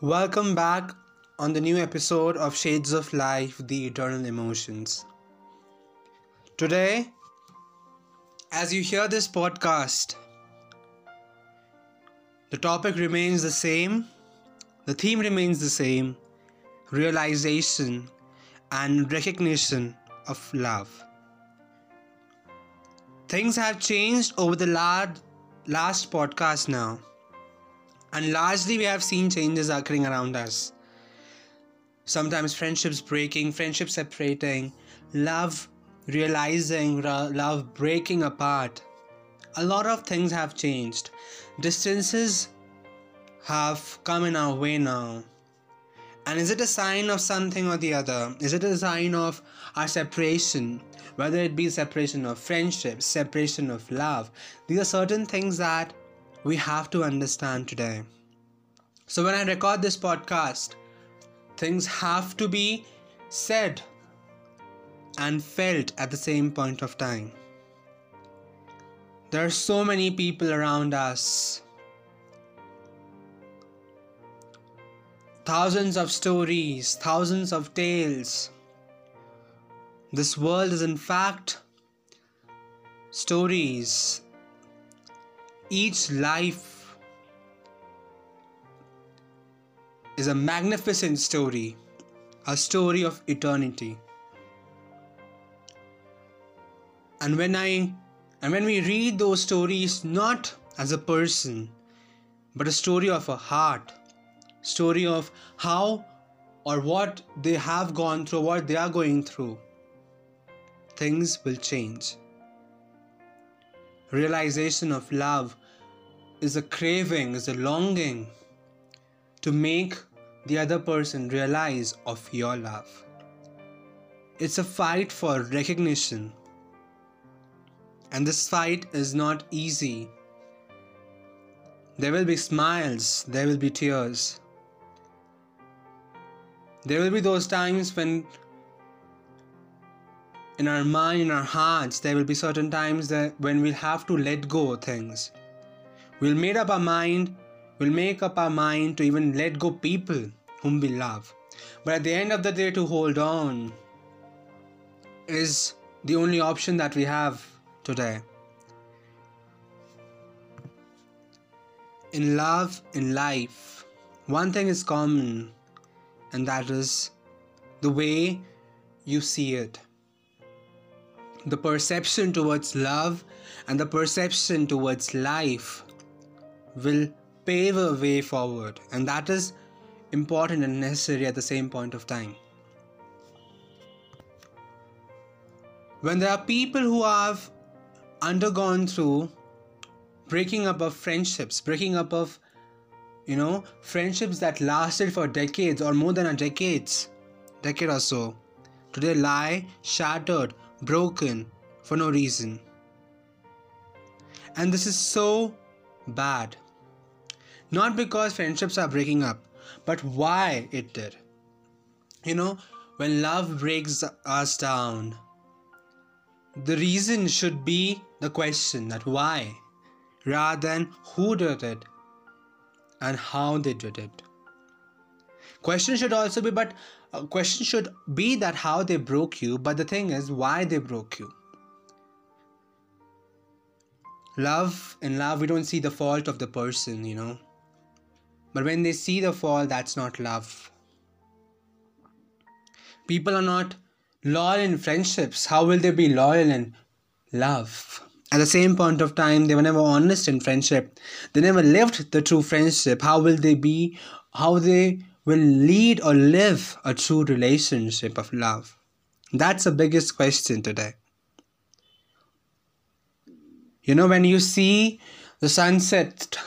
Welcome back on the new episode of Shades of Life The Eternal Emotions. Today, as you hear this podcast, the topic remains the same, the theme remains the same realization and recognition of love. Things have changed over the last, podcast now and largely we have seen changes occurring around us. Sometimes friendships breaking friendships separating love realizing love breaking apart. A lot of things have changed. Distances have come in our way now. And is it a sign of something or the other? Is it a sign of our separation? Whether it be separation of friendship separation of love. These are certain things that we have to understand today. So, when I record this podcast, things have to be said and felt at the same point of time. There are so many people around us. Thousands of stories, thousands of tales. This world is, in fact, stories each life is a magnificent story, a story of eternity. And when I and when we read those stories not as a person but a story of a heart, story of how or what they have gone through, what they are going through, things will change realization of love is a craving, is a longing to make the other person realize of your love. It's a fight for recognition. And this fight is not easy. There will be smiles, there will be tears. There will be those times when in our mind, in our hearts, there will be certain times that when we'll have to let go things. We'll make up our mind, we'll make up our mind to even let go people whom we love. But at the end of the day, to hold on is the only option that we have today. In love, in life, one thing is common, and that is the way you see it the perception towards love and the perception towards life will pave a way forward, and that is important and necessary at the same point of time. When there are people who have undergone through breaking up of friendships, breaking up of you know friendships that lasted for decades or more than a decades, decade or so, today lie shattered broken for no reason. And this is so bad. Not because friendships are breaking up, but why it did. You know, when love breaks us down, the reason should be the question that why, rather than who did it and how they did it. Question should also be, but a question should be that how they broke you, but the thing is why they broke you. Love, in love, we don't see the fault of the person, you know. But when they see the fault, that's not love. People are not loyal in friendships. How will they be loyal in love? At the same point of time, they were never honest in friendship. They never lived the true friendship. How will they be? How they will lead or live a true relationship of love? That's the biggest question today. You know, when you see the sunset,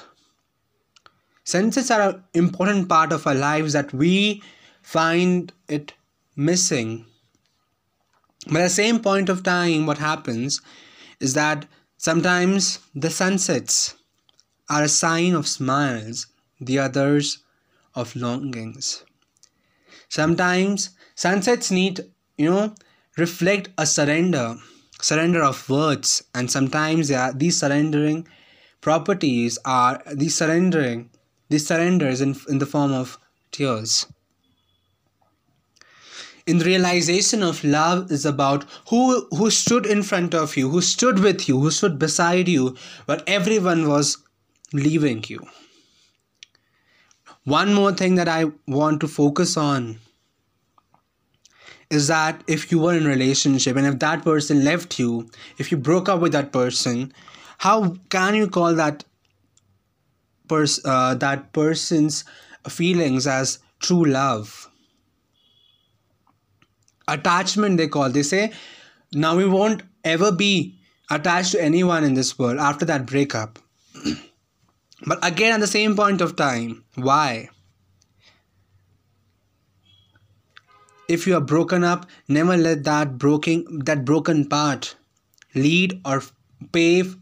sunsets are an important part of our lives that we find it missing. But at the same point of time, what happens is that sometimes the sunsets are a sign of smiles, the others of longings. Sometimes sunsets need, you know, reflect a surrender, surrender of words, and sometimes these surrendering properties are these surrendering, these surrenders in, in the form of tears. In the realization of love is about who who stood in front of you, who stood with you, who stood beside you, but everyone was leaving you. One more thing that I want to focus on is that if you were in a relationship and if that person left you, if you broke up with that person, how can you call that pers- uh, that person's feelings as true love? Attachment they call. They say, now we won't ever be attached to anyone in this world after that breakup. But again, at the same point of time, why? if you are broken up never let that broken that broken part lead or pave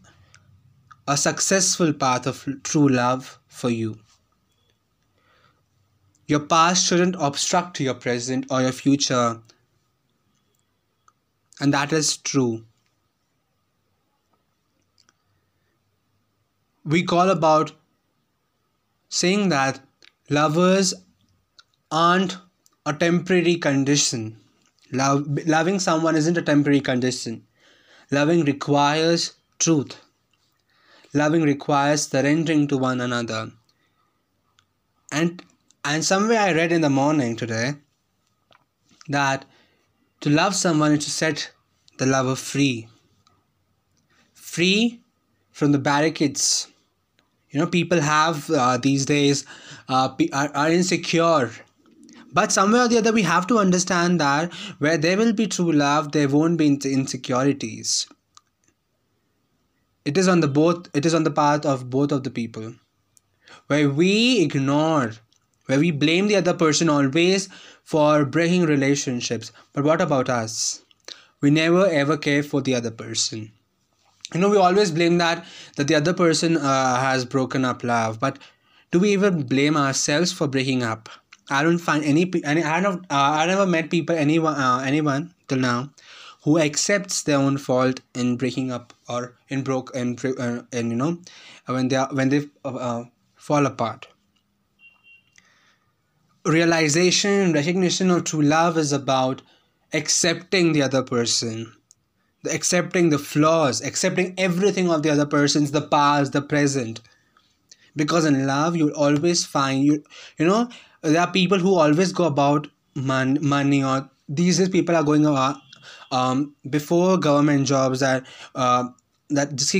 a successful path of true love for you. Your past shouldn't obstruct your present or your future. And that is true we call about saying that lovers aren't a temporary condition. Love, loving someone isn't a temporary condition. Loving requires truth. Loving requires surrendering to one another. And and somewhere I read in the morning today that to love someone is to set the lover free. Free from the barricades. You know, people have uh, these days uh, are, are insecure. But somewhere or the other we have to understand that where there will be true love there won't be insecurities. It is on the both it is on the path of both of the people. Where we ignore where we blame the other person always for breaking relationships. But what about us? We never ever care for the other person you know we always blame that that the other person uh, has broken up love. But do we even blame ourselves for breaking up? I don't find any any I don't uh, I never met people anyone uh, anyone till now who accepts their own fault in breaking up or in broke and uh, and you know when they are when they uh, uh, fall apart. Realization recognition of true love is about accepting the other person the accepting the flaws accepting everything of the other person's the past the present because in love you'll always find you you know there are people who always go about man, money or these days people are going about um, before government jobs that uh, that जिसकी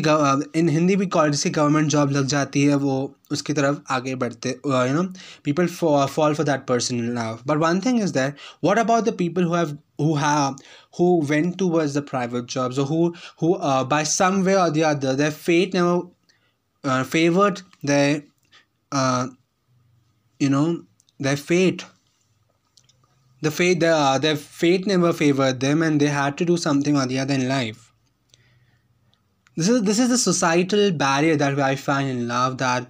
इन हिंदी भी call जिसकी government job लग जाती है वो उसकी तरफ आगे बढ़ते you know people fall for that person in love but one thing is that what about the people who have who have who went towards the private jobs or who who uh, by some way or the other their fate never uh, favored their uh, you know their fate. The fate the, uh, their fate never favored them and they had to do something or the other in life. This is this is the societal barrier that i find in love that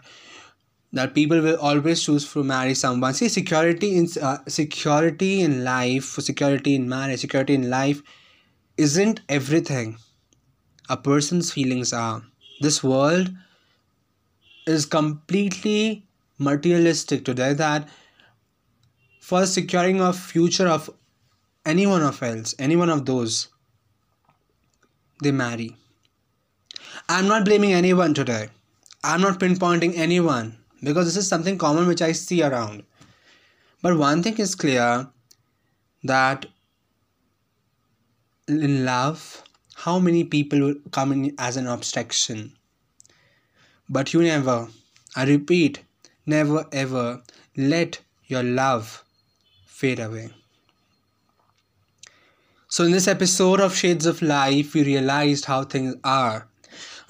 that people will always choose to marry someone see security in uh, security in life security in marriage security in life isn't everything a person's feelings are this world is completely materialistic today that for securing a future of any one of else, any one of those, they marry. I'm not blaming anyone today. I'm not pinpointing anyone because this is something common which I see around. But one thing is clear that in love, how many people will come in as an obstruction? But you never, I repeat, never ever let your love fade away. So, in this episode of Shades of Life, we realized how things are.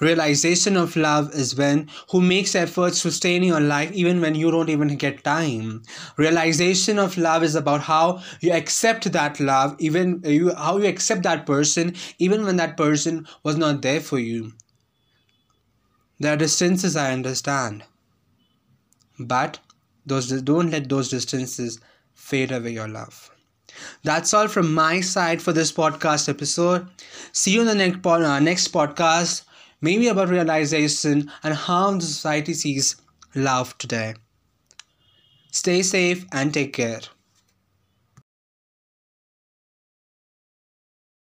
Realization of love is when who makes efforts to stay in your life even when you don't even get time. Realization of love is about how you accept that love, even you how you accept that person even when that person was not there for you. There are distances I understand. But those don't let those distances fade away your love. That's all from my side for this podcast episode. See you in the next, uh, next podcast, maybe about realization and how the society sees love today. Stay safe and take care.